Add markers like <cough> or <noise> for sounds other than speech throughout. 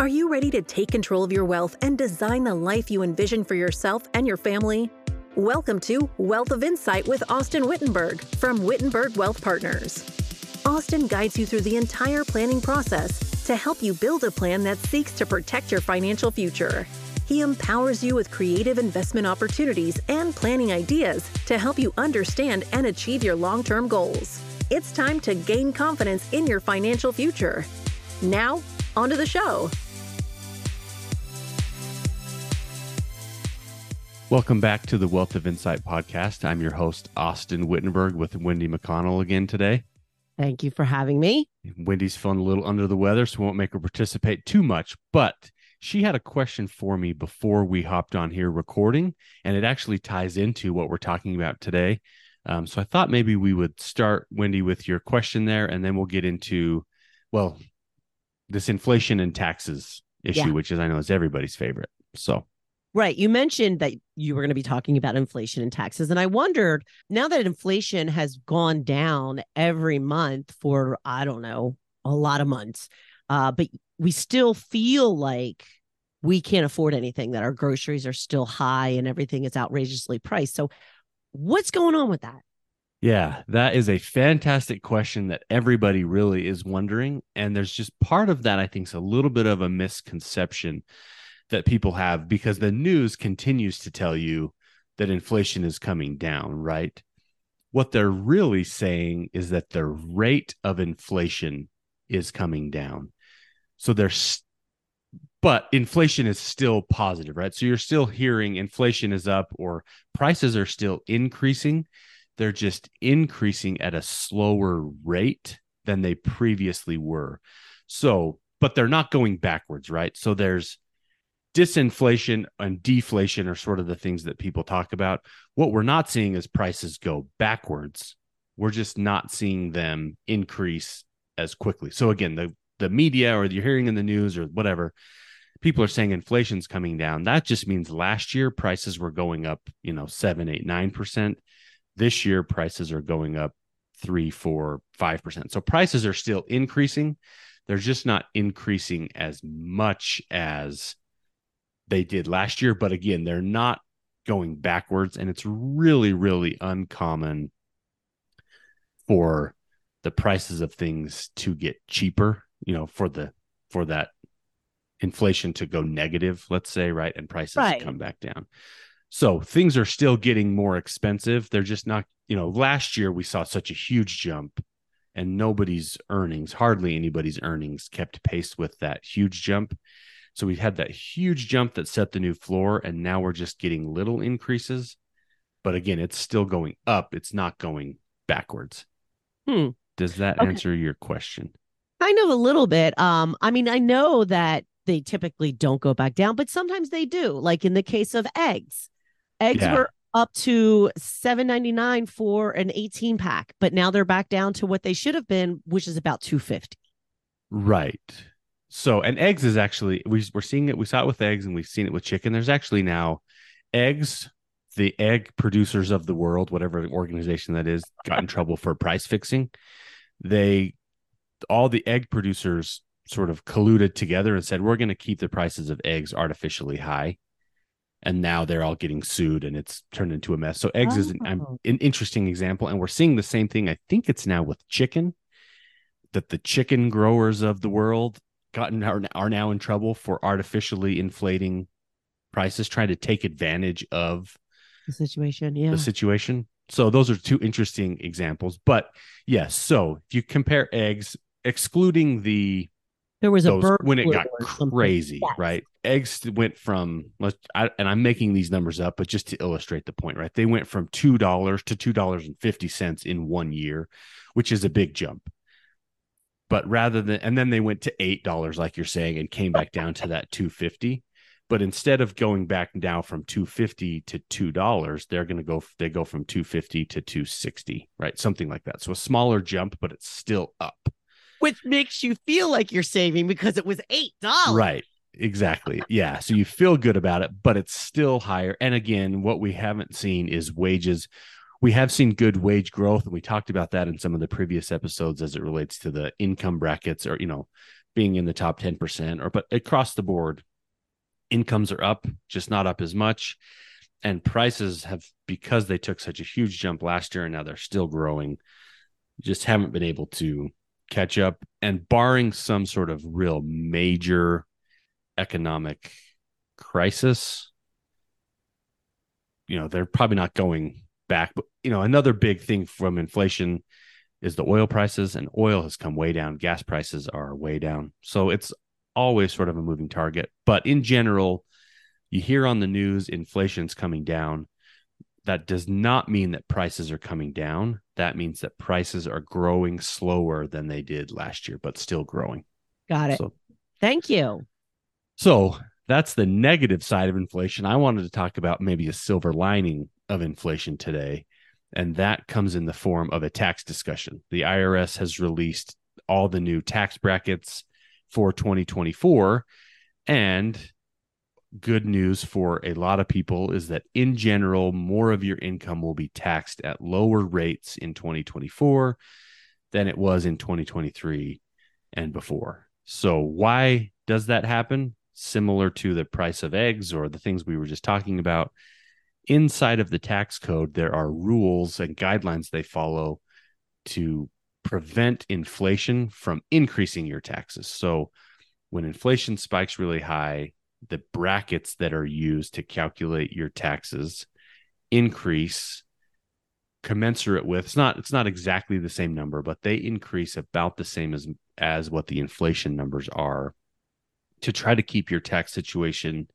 Are you ready to take control of your wealth and design the life you envision for yourself and your family? Welcome to Wealth of Insight with Austyn Whittenburg from Whittenburg Wealth Partners. Austyn guides you through the entire planning process to help you build a plan that seeks to protect your financial future. He empowers you with creative investment opportunities and planning ideas to help you understand and achieve your long term goals. It's time to gain confidence in your financial future. Now, onto the show. Welcome back to the Wealth of Insight podcast. I'm your host, Austyn Whittenburg, with Wendy McConnell again today. Thank you for having me. Wendy's feeling a little under the weather, so we won't make her participate too much, but she had a question for me before we hopped on here recording, and it actually ties into what we're talking about today. Um, so I thought maybe we would start, Wendy, with your question there, and then we'll get into, well, this inflation and taxes issue, Yeah. which is I know is everybody's favorite. So Right. You mentioned that you were going to be talking about inflation and taxes. And I wondered now that inflation has gone down every month for, I don't know, a lot of months, uh, but we still feel like we can't afford anything, that our groceries are still high and everything is outrageously priced. So, what's going on with that? Yeah, that is a fantastic question that everybody really is wondering. And there's just part of that, I think, is a little bit of a misconception that people have because the news continues to tell you that inflation is coming down, right? What they're really saying is that the rate of inflation is coming down. So there's, but inflation is still positive, right? So you're still hearing inflation is up or prices are still increasing they're just increasing at a slower rate than they previously were. So, but they're not going backwards, right? So there's disinflation and deflation are sort of the things that people talk about. What we're not seeing is prices go backwards. We're just not seeing them increase as quickly. So again, the the media or you're hearing in the news or whatever, people are saying inflation's coming down. That just means last year prices were going up, you know, seven, eight, nine percent this year prices are going up three, four, five percent. So prices are still increasing. They're just not increasing as much as they did last year. But again, they're not going backwards. And it's really, really uncommon for the prices of things to get cheaper, you know, for the for that inflation to go negative, let's say, right? And prices Right. to come back down. So things are still getting more expensive. They're just not, you know, last year we saw such a huge jump and nobody's earnings, hardly anybody's earnings kept pace with that huge jump. So we had that huge jump that set the new floor and now we're just getting little increases. But again, it's still going up. It's not going backwards. Hmm. Does that Okay. answer your question? Kind of a little bit. Um, I mean, I know that they typically don't go back down, but sometimes they do. Like in the case of eggs, eggs Yeah. were up to seven ninety nine for an eighteen pack, but now they're back down to what they should have been, which is about two fifty. Right. So, and eggs is actually we we're seeing it. We saw it with eggs, and we've seen it with chicken. There's actually now eggs. The egg producers of the world, whatever organization that is, got in trouble for price fixing. They, all the egg producers, sort of colluded together and said, "We're going to keep the prices of eggs artificially high." And now they're all getting sued, and it's turned into a mess. So, eggs is an, Oh. an interesting example, and we're seeing the same thing. I think it's now with chicken that the chicken growers of the world gotten are, are now in trouble for artificially inflating prices trying to take advantage of The situation, yeah. the situation. So those are two interesting examples but yes so if you compare eggs excluding the there was a those bird when it got crazy Yes. right? Eggs went from let's I, and i'm making these numbers up but just to illustrate the point right? They went from two dollars to two dollars and fifty cents in one year which is a big jump but rather than and then they went to eight dollars like you're saying and came back down to that 250 but instead of going back down from 250 to two dollars they're going to go they go from 250 to 260 right something like that so a smaller jump but it's still up which makes you feel like you're saving because it was eight dollars. Right. Exactly. Yeah. So you feel good about it, but it's still higher. And again, what we haven't seen is wages. We have seen good wage growth, and we talked about that in some of the previous episodes as it relates to the income brackets or, you know, being in the top 10% or, but across the board, incomes are up, just not up as much. And prices have, because they took such a huge jump last year and now they're still growing, just haven't been able to catch up. And barring some sort of real major economic crisis, you know, they're probably not going back. But, you know, another big thing from inflation is the oil prices, and oil has come way down. Gas prices are way down. So it's always sort of a moving target. But in general, you hear on the news inflation's coming down. That does not mean that prices are coming down. That means that prices are growing slower than they did last year, but still growing. Got it. So, Thank you. So that's the negative side of inflation. I wanted to talk about maybe a silver lining of inflation today. And that comes in the form of a tax discussion. The IRS has released all the new tax brackets for 2024. And good news for a lot of people is that in general, more of your income will be taxed at lower rates in 2024 than it was in 2023 and before. So, why does that happen? Similar to the price of eggs or the things we were just talking about. Inside of the tax code, there are rules and guidelines they follow to prevent inflation from increasing your taxes. So when inflation spikes really high, the brackets that are used to calculate your taxes increase commensurate with it's not it's not exactly the same number but they increase about the same as as what the inflation numbers are to try to keep your tax situation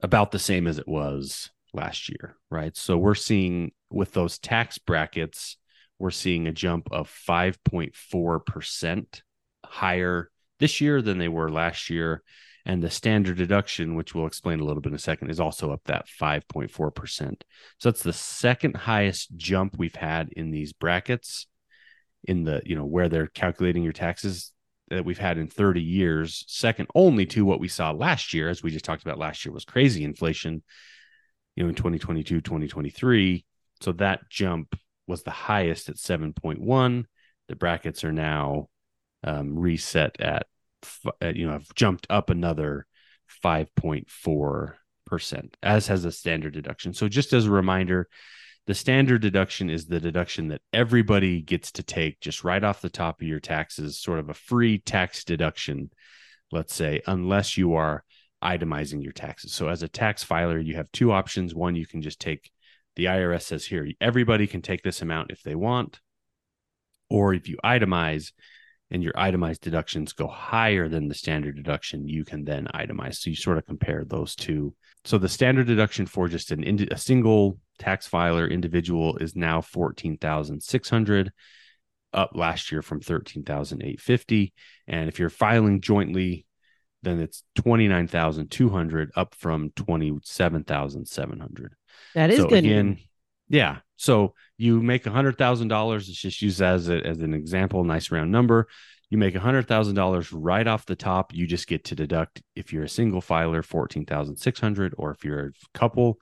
about the same as it was last year right so we're seeing with those tax brackets we're seeing a jump of 5.4% higher this year than they were last year. And the standard deduction, which we'll explain a little bit in a second, is also up that 5.4%. So that's the second highest jump we've had in these brackets in the, you know, where they're calculating your taxes that we've had in 30 years, second only to what we saw last year, as we just talked about last year was crazy inflation, you know, in 2022, 2023. So that jump was the highest at 7.1. The brackets are now um, reset at, at, you know, have jumped up another 5.4%, as has the standard deduction. So, just as a reminder, the standard deduction is the deduction that everybody gets to take just right off the top of your taxes, sort of a free tax deduction, let's say, unless you are itemizing your taxes. So, as a tax filer, you have two options. One, you can just take the IRS says here, everybody can take this amount if they want. Or if you itemize and your itemized deductions go higher than the standard deduction, you can then itemize. So you sort of compare those two. So the standard deduction for just an indi- a single tax filer individual is now 14,600 up last year from 13,850 and if you're filing jointly then it's 29,200 up from 27,700. That is so good. Again, yeah. So you make a hundred thousand dollars. It's just used as a, as an example, nice round number. You make a hundred thousand dollars right off the top. You just get to deduct if you're a single filer, fourteen thousand six hundred, or if you're a couple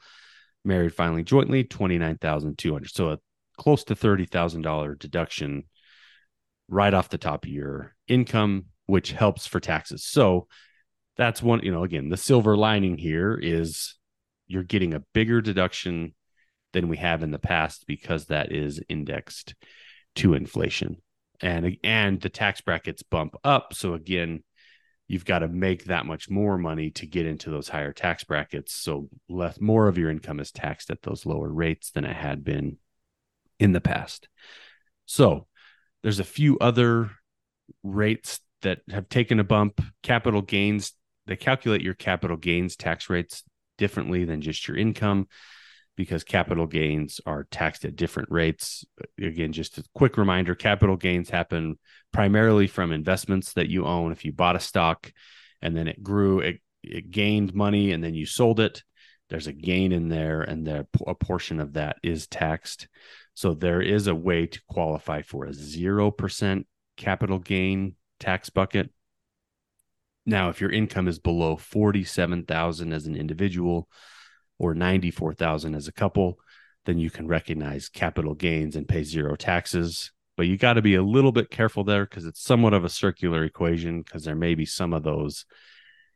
married filing jointly, twenty nine thousand two hundred. So a close to thirty thousand dollar deduction right off the top of your income, which helps for taxes. So that's one, you know, again, the silver lining here is you're getting a bigger deduction than we have in the past because that is indexed to inflation. And and the tax brackets bump up, so again, you've got to make that much more money to get into those higher tax brackets. So less more of your income is taxed at those lower rates than it had been in the past. So there's a few other rates that have taken a bump. Capital gains, they calculate your capital gains tax rates differently than just your income because capital gains are taxed at different rates. Again, just a quick reminder capital gains happen primarily from investments that you own. If you bought a stock and then it grew, it, it gained money, and then you sold it, there's a gain in there, and the, a portion of that is taxed. So there is a way to qualify for a 0% capital gain tax bucket. Now, if your income is below 47,000 as an individual or 94,000 as a couple, then you can recognize capital gains and pay zero taxes. But you got to be a little bit careful there because it's somewhat of a circular equation because there may be some of those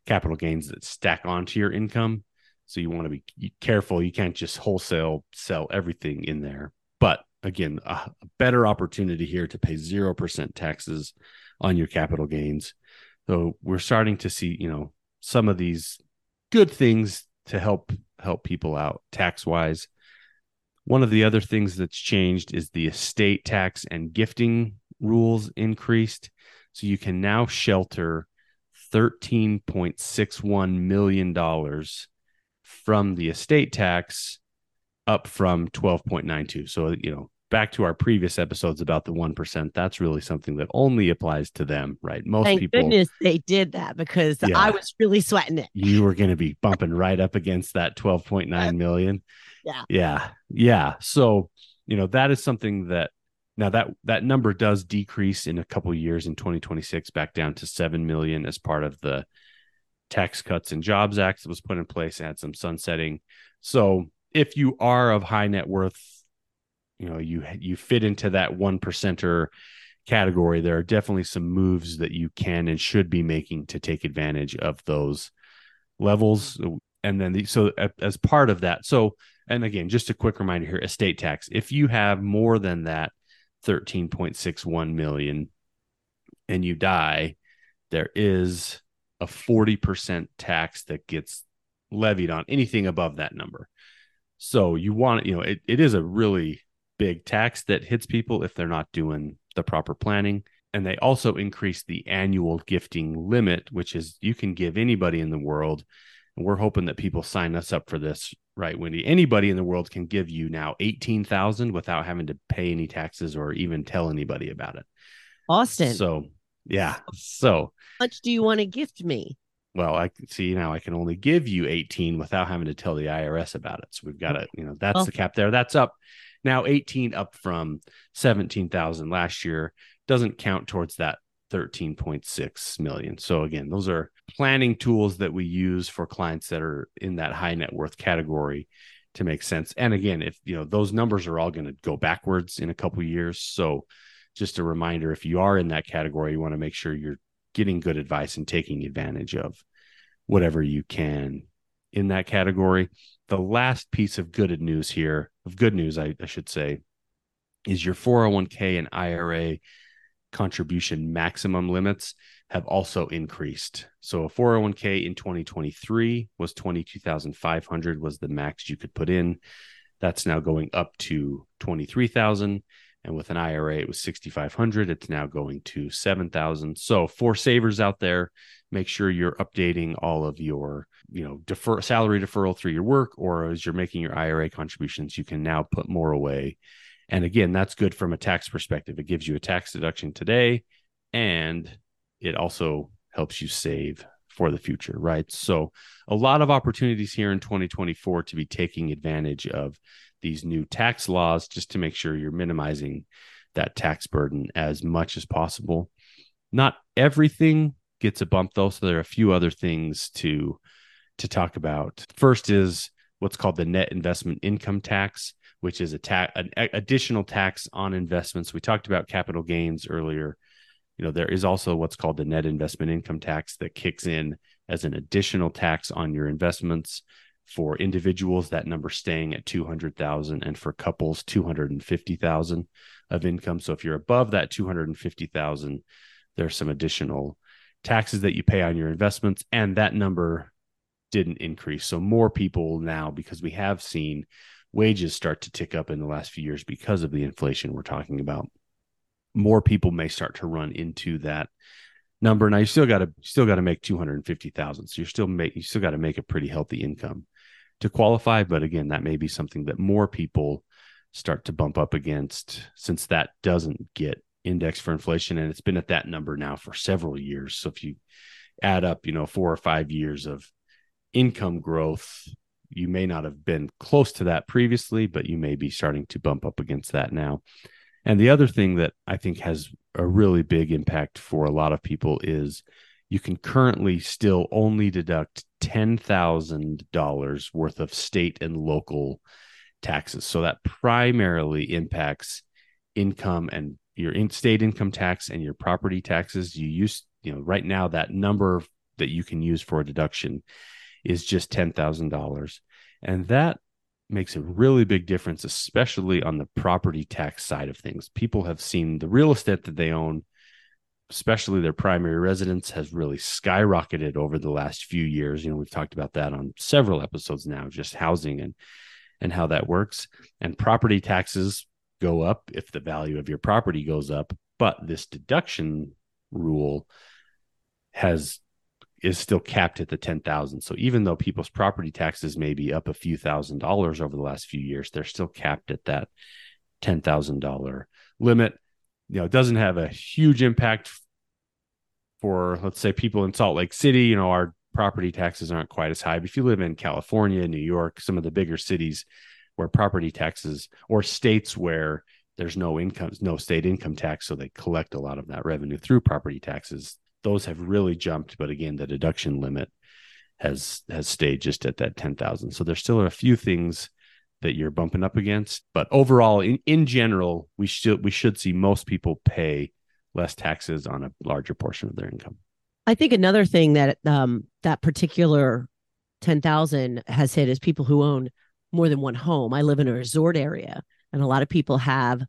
capital gains that stack onto your income. So you want to be careful. You can't just wholesale sell everything in there. But again, a better opportunity here to pay 0% taxes on your capital gains. So we're starting to see, you know, some of these good things to help help people out tax wise. One of the other things that's changed is the estate tax and gifting rules increased. So you can now shelter $13.61 million from the estate tax up from 12.92. So, you know, back to our previous episodes about the 1%, that's really something that only applies to them, right? Most Thank people. goodness they did that because Yeah. I was really sweating it. You were going to be bumping right up against that 12.9 <laughs> million. Yeah. Yeah. Yeah. So, you know, that is something that now that that number does decrease in a couple years in 2026 back down to 7 million as part of the Tax Cuts and Jobs Act that was put in place, and had some sunsetting. So, if you are of high net worth, you know, you you fit into that one percenter category, there are definitely some moves that you can and should be making to take advantage of those levels. And then the, so as part of that, so and again, just a quick reminder here: estate tax. If you have more than that thirteen point six one million, and you die, there is a forty percent tax that gets levied on anything above that number. So you want you know it, it is a really big tax that hits people if they're not doing the proper planning. And they also increase the annual gifting limit, which is you can give anybody in the world. And we're hoping that people sign us up for this, right, Wendy? Anybody in the world can give you now 18,000 without having to pay any taxes or even tell anybody about it. Austyn, So, yeah. So, how much do you want to gift me? well, I see now I can only give you 18 without having to tell the IRS about it. So we've got to, you know, that's the cap there. That's up now 18 up from 17,000 last year. Doesn't count towards that 13.6 million. So again, those are planning tools that we use for clients that are in that high net worth category to make sense. And again, if you know those numbers are all going to go backwards in a couple years, so just a reminder if you are in that category, you want to make sure you're getting good advice and taking advantage of whatever you can in that category. The last piece of good news here, of good news, I, I should say, is your 401k and IRA contribution maximum limits have also increased. So a 401k in 2023 was 22,500 was the max you could put in. That's now going up to 23,000 and with an IRA it was 6,500. It's now going to 7,000. So for savers out there, make sure you're updating all of your, you know, defer salary deferral through your work or as you're making your IRA contributions, you can now put more away. And again, that's good from a tax perspective. It gives you a tax deduction today and it also helps you save for the future, right? So, a lot of opportunities here in 2024 to be taking advantage of these new tax laws just to make sure you're minimizing that tax burden as much as possible. Not everything gets a bump though, so there are a few other things to to talk about. First is what's called the net investment income tax, which is a tax an additional tax on investments. We talked about capital gains earlier. You know, there is also what's called the net investment income tax that kicks in as an additional tax on your investments for individuals that number staying at 200,000 and for couples 250,000 of income. So if you're above that 250,000, there's some additional taxes that you pay on your investments and that number didn't increase. So more people now because we have seen wages start to tick up in the last few years because of the inflation we're talking about. More people may start to run into that number. Now you still got to still got to make 250,000. So you're still make you still got to make a pretty healthy income to qualify, but again, that may be something that more people start to bump up against since that doesn't get indexed for inflation and it's been at that number now for several years. So if you add up, you know, 4 or 5 years of income growth, you may not have been close to that previously, but you may be starting to bump up against that now. And the other thing that I think has a really big impact for a lot of people is you can currently still only deduct $10,000 worth of state and local taxes. So that primarily impacts income and your in state income tax and your property taxes. You use, you know, right now that number that you can use for a deduction is just $10,000. And that makes a really big difference, especially on the property tax side of things. People have seen the real estate that they own, especially their primary residence, has really skyrocketed over the last few years. You know, we've talked about that on several episodes now, just housing and and how that works. And property taxes go up if the value of your property goes up, but this deduction rule has is still capped at the 10,000. So even though people's property taxes may be up a few thousand dollars over the last few years, they're still capped at that $10,000 limit. You know, it doesn't have a huge impact for let's say people in Salt Lake City, you know, our property taxes aren't quite as high. But if you live in California, New York, some of the bigger cities where property taxes or states where there's no income, no state income tax, so they collect a lot of that revenue through property taxes those have really jumped. But again, the deduction limit has has stayed just at that ten thousand. So there's still a few things that you're bumping up against, but overall, in in general, we should we should see most people pay less taxes on a larger portion of their income. I think another thing that um, that particular ten thousand has hit is people who own more than one home. I live in a resort area, and a lot of people have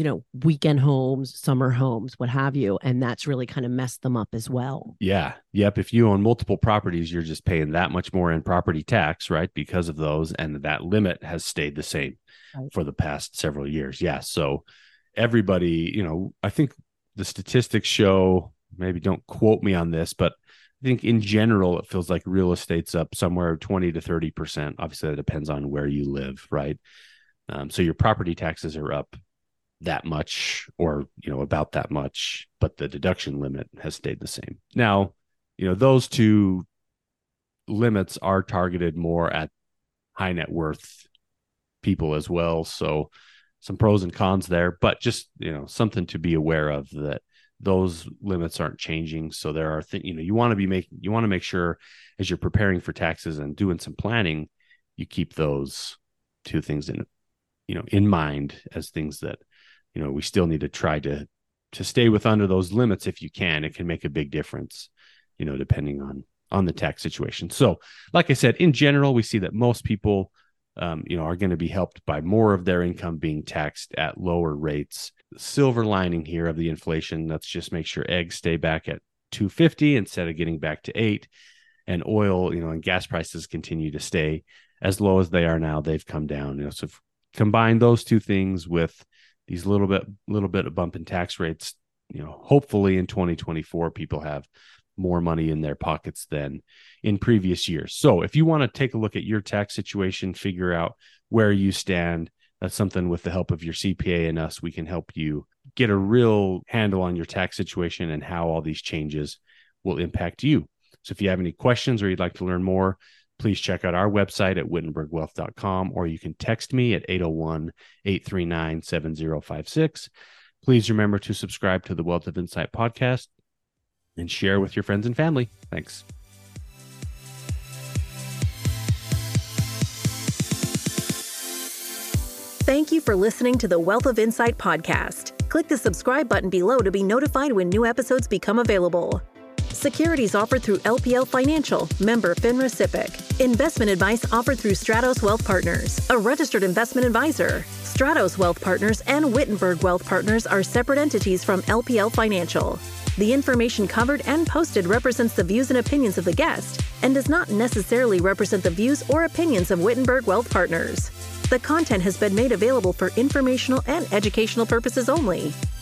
you know, weekend homes, summer homes, what have you. And that's really kind of messed them up as well. Yeah. Yep. If you own multiple properties, you're just paying that much more in property tax, right? Because of those. And that limit has stayed the same right. for the past several years. Yeah. So everybody, you know, I think the statistics show, maybe don't quote me on this, but I think in general, it feels like real estate's up somewhere 20 to 30%. Obviously, that depends on where you live, right? Um, so your property taxes are up that much or you know about that much but the deduction limit has stayed the same. Now you know those two limits are targeted more at high net worth people as well. So some pros and cons there but just you know something to be aware of that those limits aren't changing. So there are things you know you want to be making you want to make sure as you're preparing for taxes and doing some planning you keep those two things in you know in mind as things that you know we still need to try to to stay with under those limits if you can. It can make a big difference you know depending on on the tax situation. So like i said in general we see that most people um, you know are going to be helped by more of their income being taxed at lower rates. Silver lining here of the inflation let's just make sure eggs stay back at 250 instead of getting back to 8 and oil you know and gas prices continue to stay as low as they are now. They've come down. You know so combine those two things with these little bit little bit of bump in tax rates you know hopefully in 2024 people have more money in their pockets than in previous years. So if you want to take a look at your tax situation figure out where you stand that's something with the help of your cpa and us we can help you get a real handle on your tax situation and how all these changes will impact you. So if you have any questions or you'd like to learn more please check out our website at whittenburgwealth.com or you can text me at 801 839 7056. Please remember to subscribe to the Wealth of Insight podcast and share with your friends and family. Thanks. Thank you for listening to the Wealth of Insight podcast. Click the subscribe button below to be notified when new episodes become available. Securities offered through LPL Financial, member FINRA SIPC. Investment advice offered through Stratos Wealth Partners, a registered investment advisor. Stratos Wealth Partners and Whittenburg Wealth Partners are separate entities from LPL Financial. The information covered and posted represents the views and opinions of the guest and does not necessarily represent the views or opinions of Whittenburg Wealth Partners. The content has been made available for informational and educational purposes only.